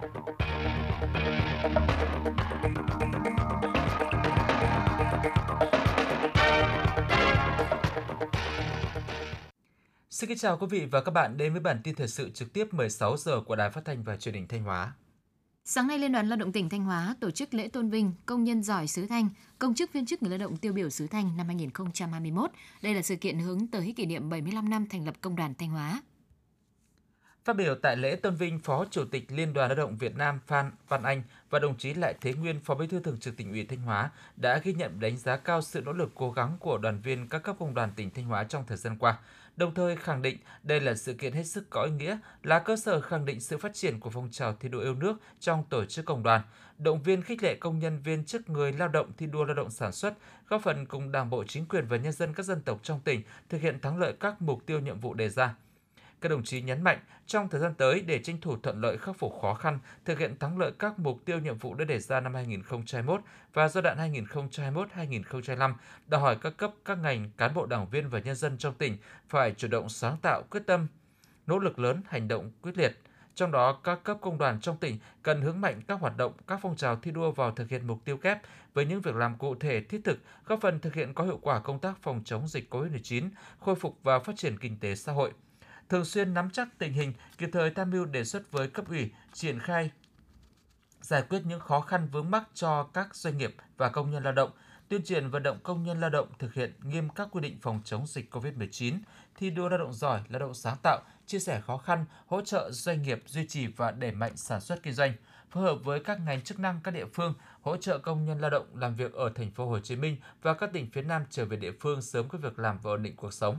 Xin kính chào quý vị và các bạn đến với bản tin thời sự trực tiếp 16 giờ của Đài Phát thanh và Truyền hình Thanh Hóa. Sáng nay, Liên đoàn Lao động tỉnh Thanh Hóa tổ chức lễ tôn vinh công nhân giỏi xứ Thanh, công chức viên chức người lao động tiêu biểu xứ Thanh năm 2021. Đây là sự kiện hướng tới kỷ niệm 75 năm thành lập Công đoàn Thanh Hóa. Phát biểu tại lễ tôn vinh, Phó Chủ tịch Liên đoàn Lao động Việt Nam Phan Văn Anh và đồng chí Lại Thế Nguyên, Phó Bí thư Thường trực tỉnh ủy Thanh Hóa đã ghi nhận đánh giá cao sự nỗ lực cố gắng của đoàn viên các cấp công đoàn tỉnh Thanh Hóa trong thời gian qua, đồng thời khẳng định đây là sự kiện hết sức có ý nghĩa, là cơ sở khẳng định sự phát triển của phong trào thi đua yêu nước trong tổ chức công đoàn, động viên khích lệ công nhân viên chức người lao động thi đua lao động sản xuất, góp phần cùng Đảng bộ chính quyền và nhân dân các dân tộc trong tỉnh thực hiện thắng lợi các mục tiêu nhiệm vụ đề ra. Các đồng chí nhấn mạnh, trong thời gian tới để tranh thủ thuận lợi khắc phục khó khăn, thực hiện thắng lợi các mục tiêu nhiệm vụ đã đề ra năm 2021 và giai đoạn 2021-2025, đòi hỏi các cấp, các ngành, cán bộ đảng viên và nhân dân trong tỉnh phải chủ động sáng tạo, quyết tâm, nỗ lực lớn, hành động quyết liệt. Trong đó, các cấp công đoàn trong tỉnh cần hướng mạnh các hoạt động, các phong trào thi đua vào thực hiện mục tiêu kép với những việc làm cụ thể thiết thực, góp phần thực hiện có hiệu quả công tác phòng chống dịch COVID-19, khôi phục và phát triển kinh tế xã hội – thường xuyên nắm chắc tình hình, kịp thời tham mưu đề xuất với cấp ủy triển khai giải quyết những khó khăn vướng mắc cho các doanh nghiệp và công nhân lao động, tuyên truyền vận động công nhân lao động thực hiện nghiêm các quy định phòng chống dịch COVID-19, thi đua lao động giỏi, lao động sáng tạo, chia sẻ khó khăn, hỗ trợ doanh nghiệp duy trì và đẩy mạnh sản xuất kinh doanh, phối hợp với các ngành chức năng các địa phương hỗ trợ công nhân lao động làm việc ở thành phố Hồ Chí Minh và các tỉnh phía Nam trở về địa phương sớm có việc làm và ổn định cuộc sống.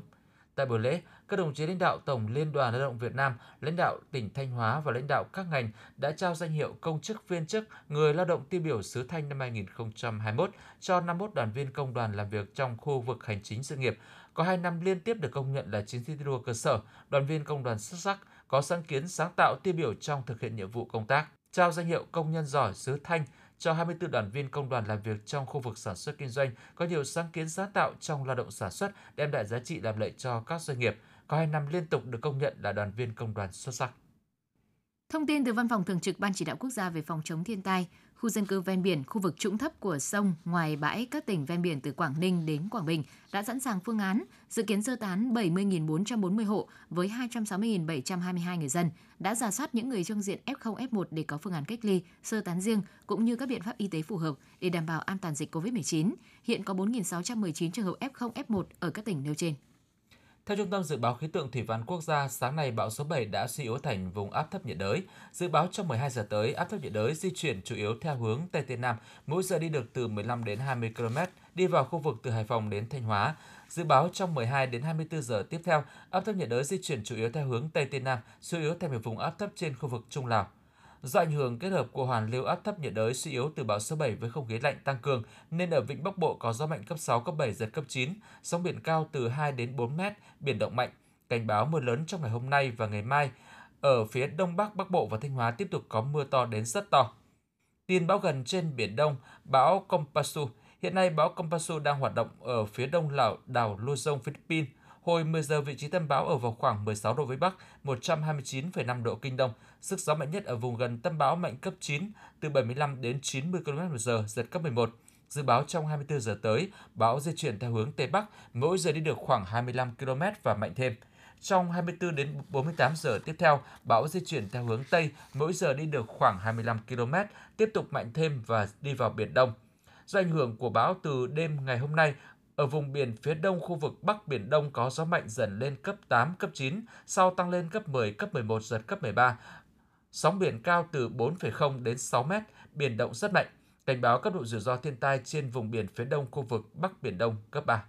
Tại buổi lễ, các đồng chí lãnh đạo Tổng Liên đoàn Lao động Việt Nam, lãnh đạo tỉnh Thanh Hóa và lãnh đạo các ngành đã trao danh hiệu công chức viên chức người lao động tiêu biểu xứ Thanh năm 2021 cho 51 đoàn viên công đoàn làm việc trong khu vực hành chính sự nghiệp, có 2 năm liên tiếp được công nhận là chiến sĩ thi đua cơ sở, đoàn viên công đoàn xuất sắc, có sáng kiến sáng tạo tiêu biểu trong thực hiện nhiệm vụ công tác. Trao danh hiệu công nhân giỏi xứ Thanh cho 24 đoàn viên công đoàn làm việc trong khu vực sản xuất kinh doanh có nhiều sáng kiến sáng tạo trong lao động sản xuất, đem lại giá trị làm lợi cho các doanh nghiệp, có hai năm liên tục được công nhận là đoàn viên công đoàn xuất sắc. Thông tin từ Văn phòng Thường trực Ban Chỉ đạo Quốc gia về phòng chống thiên tai, khu dân cư ven biển, khu vực trũng thấp của sông ngoài bãi các tỉnh ven biển từ Quảng Ninh đến Quảng Bình đã sẵn sàng phương án dự kiến sơ tán 70.440 hộ với 260.722 người dân, đã giả soát những người trong diện F0, F1 để có phương án cách ly, sơ tán riêng cũng như các biện pháp y tế phù hợp để đảm bảo an toàn dịch COVID-19. Hiện có 4.619 trường hợp F0, F1 ở các tỉnh nêu trên. Theo Trung tâm Dự báo Khí tượng Thủy văn Quốc gia, sáng nay bão số 7 đã suy yếu thành vùng áp thấp nhiệt đới. Dự báo trong 12 giờ tới, áp thấp nhiệt đới di chuyển chủ yếu theo hướng Tây Tây Nam, mỗi giờ đi được từ 15 đến 20 km, đi vào khu vực từ Hải Phòng đến Thanh Hóa. Dự báo trong 12 đến 24 giờ tiếp theo, áp thấp nhiệt đới di chuyển chủ yếu theo hướng Tây Tây Nam, suy yếu thành một vùng áp thấp trên khu vực Trung Lào. Do ảnh hưởng kết hợp của hoàn lưu áp thấp nhiệt đới suy yếu từ bão số 7 với không khí lạnh tăng cường nên ở vịnh Bắc Bộ có gió mạnh cấp 6 cấp 7 giật cấp 9, sóng biển cao từ 2 đến 4 mét, biển động mạnh. Cảnh báo mưa lớn trong ngày hôm nay và ngày mai. Ở phía Đông Bắc Bắc Bộ và Thanh Hóa tiếp tục có mưa to đến rất to. Tin bão gần trên biển Đông, bão Kompasu. Hiện nay bão Kompasu đang hoạt động ở phía đông Lào, đảo Luzon, Philippines Hồi 10 giờ vị trí tâm bão ở vào khoảng 16 độ Vĩ Bắc, 129,5 độ Kinh Đông. Sức gió mạnh nhất ở vùng gần tâm bão mạnh cấp 9, từ 75 đến 90 km/h, giật cấp 11. Dự báo trong 24 giờ tới, bão di chuyển theo hướng Tây Bắc, mỗi giờ đi được khoảng 25 km và mạnh thêm. Trong 24 đến 48 giờ tiếp theo, bão di chuyển theo hướng Tây, mỗi giờ đi được khoảng 25 km, tiếp tục mạnh thêm và đi vào Biển Đông. Do ảnh hưởng của bão từ đêm ngày hôm nay, ở vùng biển phía đông khu vực Bắc Biển Đông có gió mạnh dần lên cấp 8, cấp 9, sau tăng lên cấp 10, cấp 11, giật cấp 13. Sóng biển cao từ 4,0 đến 6 mét, biển động rất mạnh. Cảnh báo cấp độ rủi ro thiên tai trên vùng biển phía đông khu vực Bắc Biển Đông cấp 3.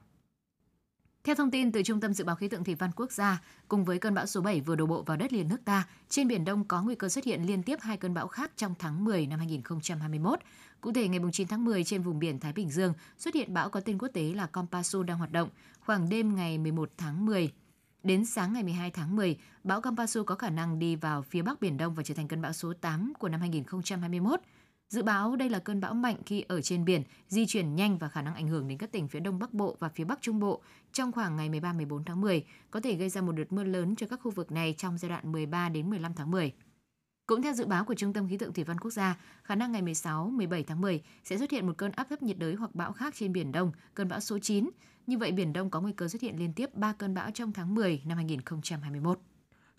Theo thông tin từ Trung tâm Dự báo Khí tượng Thủy văn Quốc gia, cùng với cơn bão số 7 vừa đổ bộ vào đất liền nước ta, trên Biển Đông có nguy cơ xuất hiện liên tiếp hai cơn bão khác trong tháng 10 năm 2021. Cụ thể, ngày 9 tháng 10 trên vùng biển Thái Bình Dương xuất hiện bão có tên quốc tế là Kompasu đang hoạt động. Khoảng đêm ngày 11 tháng 10 đến sáng ngày 12 tháng 10, bão Kompasu có khả năng đi vào phía Bắc Biển Đông và trở thành cơn bão số 8 của năm 2021. Dự báo đây là cơn bão mạnh khi ở trên biển, di chuyển nhanh và khả năng ảnh hưởng đến các tỉnh phía Đông Bắc Bộ và phía Bắc Trung Bộ trong khoảng ngày 13-14 tháng 10, có thể gây ra một đợt mưa lớn cho các khu vực này trong giai đoạn 13 đến 15 tháng 10. Cũng theo dự báo của Trung tâm Khí tượng Thủy văn Quốc gia, khả năng ngày 16, 17 tháng 10 sẽ xuất hiện một cơn áp thấp nhiệt đới hoặc bão khác trên Biển Đông, cơn bão số 9. Như vậy, Biển Đông có nguy cơ xuất hiện liên tiếp 3 cơn bão trong tháng 10 năm 2021.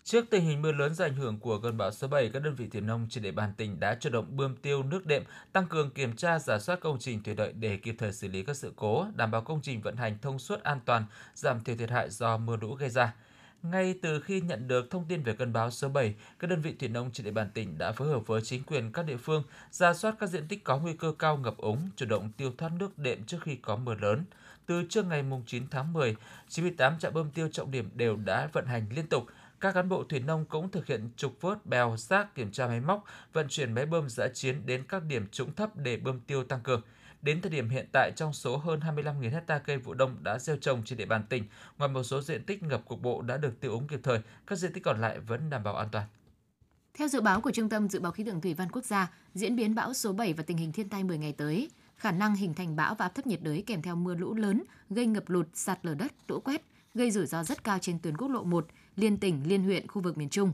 Trước tình hình mưa lớn do ảnh hưởng của cơn bão số 7, các đơn vị thủy nông trên địa bàn tỉnh đã chủ động bơm tiêu nước đệm, tăng cường kiểm tra giả soát công trình thủy lợi để kịp thời xử lý các sự cố, đảm bảo công trình vận hành thông suốt an toàn, giảm thiểu thiệt hại do mưa lũ gây ra. Ngay từ khi nhận được thông tin về cơn bão số 7, các đơn vị thủy nông trên địa bàn tỉnh đã phối hợp với chính quyền các địa phương ra soát các diện tích có nguy cơ cao ngập úng, chủ động tiêu thoát nước đệm trước khi có mưa lớn. Từ trước ngày 9 tháng 10, 98 trạm bơm tiêu trọng điểm đều đã vận hành liên tục, các cán bộ thủy nông cũng thực hiện trục vớt bèo, xác, kiểm tra máy móc, vận chuyển máy bơm giã chiến đến các điểm trũng thấp để bơm tiêu tăng cường. Đến thời điểm hiện tại, trong số hơn 25.000 hecta cây vụ đông đã gieo trồng trên địa bàn tỉnh, ngoài một số diện tích ngập cục bộ đã được tiêu úng kịp thời, các diện tích còn lại vẫn đảm bảo an toàn. Theo dự báo của Trung tâm Dự báo Khí tượng Thủy văn Quốc gia, diễn biến bão số 7 và tình hình thiên tai 10 ngày tới, khả năng hình thành bão và áp thấp nhiệt đới kèm theo mưa lũ lớn, gây ngập lụt, sạt lở đất, lũ quét, gây rủi ro rất cao trên tuyến quốc lộ 1, liên tỉnh, liên huyện, khu vực miền Trung.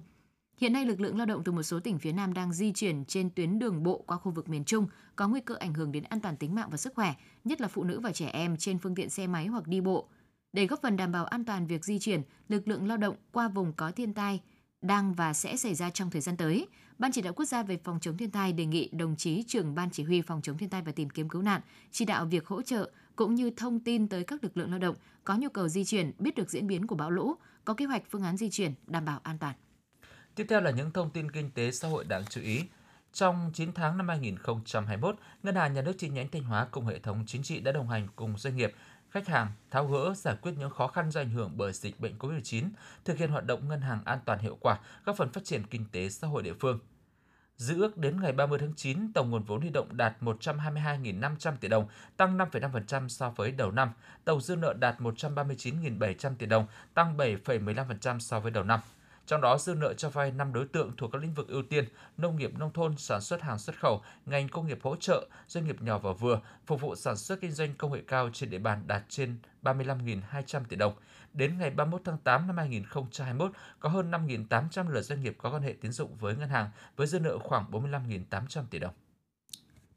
Hiện nay, lực lượng lao động từ một số tỉnh phía Nam đang di chuyển trên tuyến đường bộ qua khu vực miền Trung, có nguy cơ ảnh hưởng đến an toàn tính mạng và sức khỏe, nhất là phụ nữ và trẻ em trên phương tiện xe máy hoặc đi bộ. Để góp phần đảm bảo an toàn việc di chuyển, lực lượng lao động qua vùng có thiên tai đang và sẽ xảy ra trong thời gian tới. Ban chỉ đạo quốc gia về phòng chống thiên tai đề nghị đồng chí trưởng ban chỉ huy phòng chống thiên tai và tìm kiếm cứu nạn chỉ đạo việc hỗ trợ cũng như thông tin tới các lực lượng lao động có nhu cầu di chuyển, biết được diễn biến của bão lũ, có kế hoạch phương án di chuyển đảm bảo an toàn. Tiếp theo là những thông tin kinh tế xã hội đáng chú ý. Trong 9 tháng năm 2021, Ngân hàng Nhà nước chi nhánh Thanh Hóa cùng hệ thống chính trị đã đồng hành cùng doanh nghiệp, khách hàng tháo gỡ giải quyết những khó khăn do ảnh hưởng bởi dịch bệnh COVID-19, thực hiện hoạt động ngân hàng an toàn hiệu quả, góp phần phát triển kinh tế xã hội địa phương. Dự ước đến ngày 30 tháng 9, tổng nguồn vốn huy động đạt 122.500 tỷ đồng, tăng 5,5% so với đầu năm. Tổng dư nợ đạt 139.700 tỷ đồng, tăng 7,15% so với đầu năm. Trong đó dư nợ cho vay 5 đối tượng thuộc các lĩnh vực ưu tiên: nông nghiệp nông thôn, sản xuất hàng xuất khẩu, ngành công nghiệp hỗ trợ, doanh nghiệp nhỏ và vừa, phục vụ sản xuất kinh doanh công nghệ cao trên địa bàn đạt trên 35.200 tỷ đồng. Đến ngày 31 tháng 8 năm 2021, có hơn 5.800 lượt doanh nghiệp có quan hệ tín dụng với ngân hàng với dư nợ khoảng 45.800 tỷ đồng.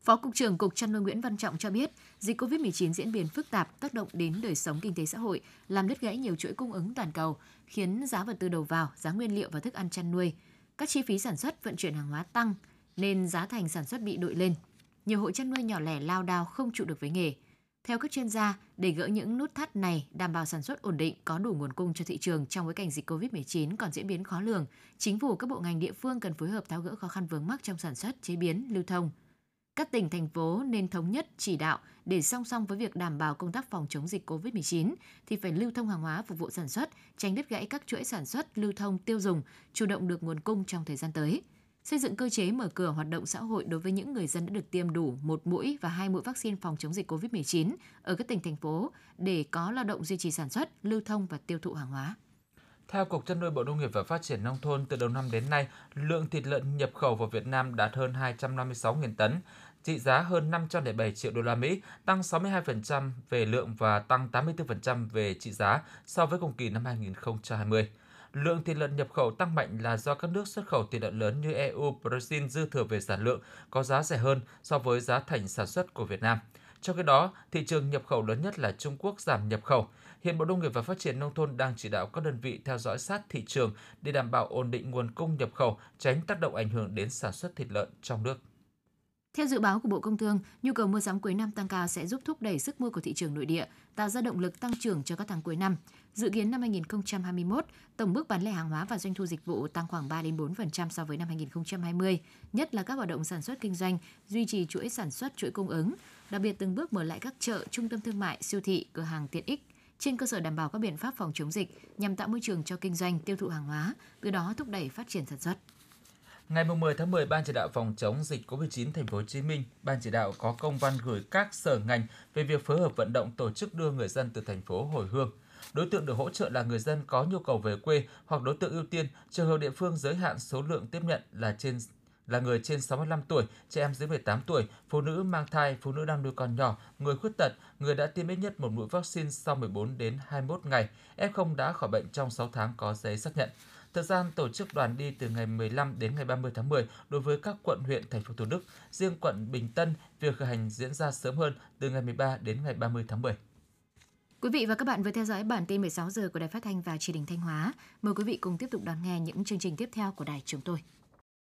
Phó Cục trưởng Cục Chăn nuôi Nguyễn Văn Trọng cho biết, dịch COVID-19 diễn biến phức tạp tác động đến đời sống kinh tế xã hội, làm đứt gãy nhiều chuỗi cung ứng toàn cầu, khiến giá vật tư đầu vào, giá nguyên liệu và thức ăn chăn nuôi, các chi phí sản xuất, vận chuyển hàng hóa tăng, nên giá thành sản xuất bị đội lên. Nhiều hộ chăn nuôi nhỏ lẻ lao đao không trụ được với nghề. Theo các chuyên gia, để gỡ những nút thắt này, đảm bảo sản xuất ổn định, có đủ nguồn cung cho thị trường trong bối cảnh dịch COVID-19 còn diễn biến khó lường, chính phủ các bộ ngành địa phương cần phối hợp tháo gỡ khó khăn vướng mắc trong sản xuất, chế biến, lưu thông, các tỉnh, thành phố nên thống nhất chỉ đạo để song song với việc đảm bảo công tác phòng chống dịch COVID-19 thì phải lưu thông hàng hóa phục vụ sản xuất, tránh đứt gãy các chuỗi sản xuất, lưu thông, tiêu dùng, chủ động được nguồn cung trong thời gian tới. Xây dựng cơ chế mở cửa hoạt động xã hội đối với những người dân đã được tiêm đủ một mũi và hai mũi vaccine phòng chống dịch COVID-19 ở các tỉnh, thành phố để có lao động duy trì sản xuất, lưu thông và tiêu thụ hàng hóa. Theo Cục Chăn nuôi Bộ Nông nghiệp và Phát triển Nông thôn, từ đầu năm đến nay, lượng thịt lợn nhập khẩu vào Việt Nam đạt hơn 256.000 tấn, trị giá hơn 507 triệu đô la Mỹ, tăng 62% về lượng và tăng 84% về trị giá so với cùng kỳ năm 2020. Lượng thịt lợn nhập khẩu tăng mạnh là do các nước xuất khẩu thịt lợn lớn như EU, Brazil dư thừa về sản lượng, có giá rẻ hơn so với giá thành sản xuất của Việt Nam. Trong khi đó, thị trường nhập khẩu lớn nhất là Trung Quốc giảm nhập khẩu. Hiện Bộ Nông nghiệp và Phát triển Nông thôn đang chỉ đạo các đơn vị theo dõi sát thị trường để đảm bảo ổn định nguồn cung nhập khẩu, tránh tác động ảnh hưởng đến sản xuất thịt lợn trong nước. Theo dự báo của Bộ Công Thương, nhu cầu mua sắm cuối năm tăng cao sẽ giúp thúc đẩy sức mua của thị trường nội địa, tạo ra động lực tăng trưởng cho các tháng cuối năm. Dự kiến năm 2021, tổng mức bán lẻ hàng hóa và doanh thu dịch vụ tăng khoảng 3 đến 4% so với năm 2020, nhất là các hoạt động sản xuất kinh doanh, duy trì chuỗi sản xuất, chuỗi cung ứng, đặc biệt từng bước mở lại các chợ, trung tâm thương mại, siêu thị, cửa hàng tiện ích trên cơ sở đảm bảo các biện pháp phòng chống dịch nhằm tạo môi trường cho kinh doanh, tiêu thụ hàng hóa, từ đó thúc đẩy phát triển sản xuất. Ngày 10 tháng 10, Ban chỉ đạo phòng chống dịch COVID-19 thành phố Hồ Chí Minh, Ban chỉ đạo có công văn gửi các sở ngành về việc phối hợp vận động tổ chức đưa người dân từ thành phố hồi hương. Đối tượng được hỗ trợ là người dân có nhu cầu về quê hoặc đối tượng ưu tiên, trường hợp địa phương giới hạn số lượng tiếp nhận là trên là người trên 65 tuổi, trẻ em dưới 18 tuổi, phụ nữ mang thai, phụ nữ đang nuôi con nhỏ, người khuyết tật, người đã tiêm ít nhất một mũi vaccine sau 14 đến 21 ngày, F0 đã khỏi bệnh trong 6 tháng có giấy xác nhận. Thời gian tổ chức đoàn đi từ ngày 15 đến ngày 30 tháng 10 đối với các quận huyện thành phố Thủ Đức. Riêng quận Bình Tân, việc khởi hành diễn ra sớm hơn từ ngày 13 đến ngày 30 tháng 10. Quý vị và các bạn vừa theo dõi bản tin 16 giờ của Đài Phát thanh và Truyền hình Thanh Hóa. Mời quý vị cùng tiếp tục đón nghe những chương trình tiếp theo của đài chúng tôi.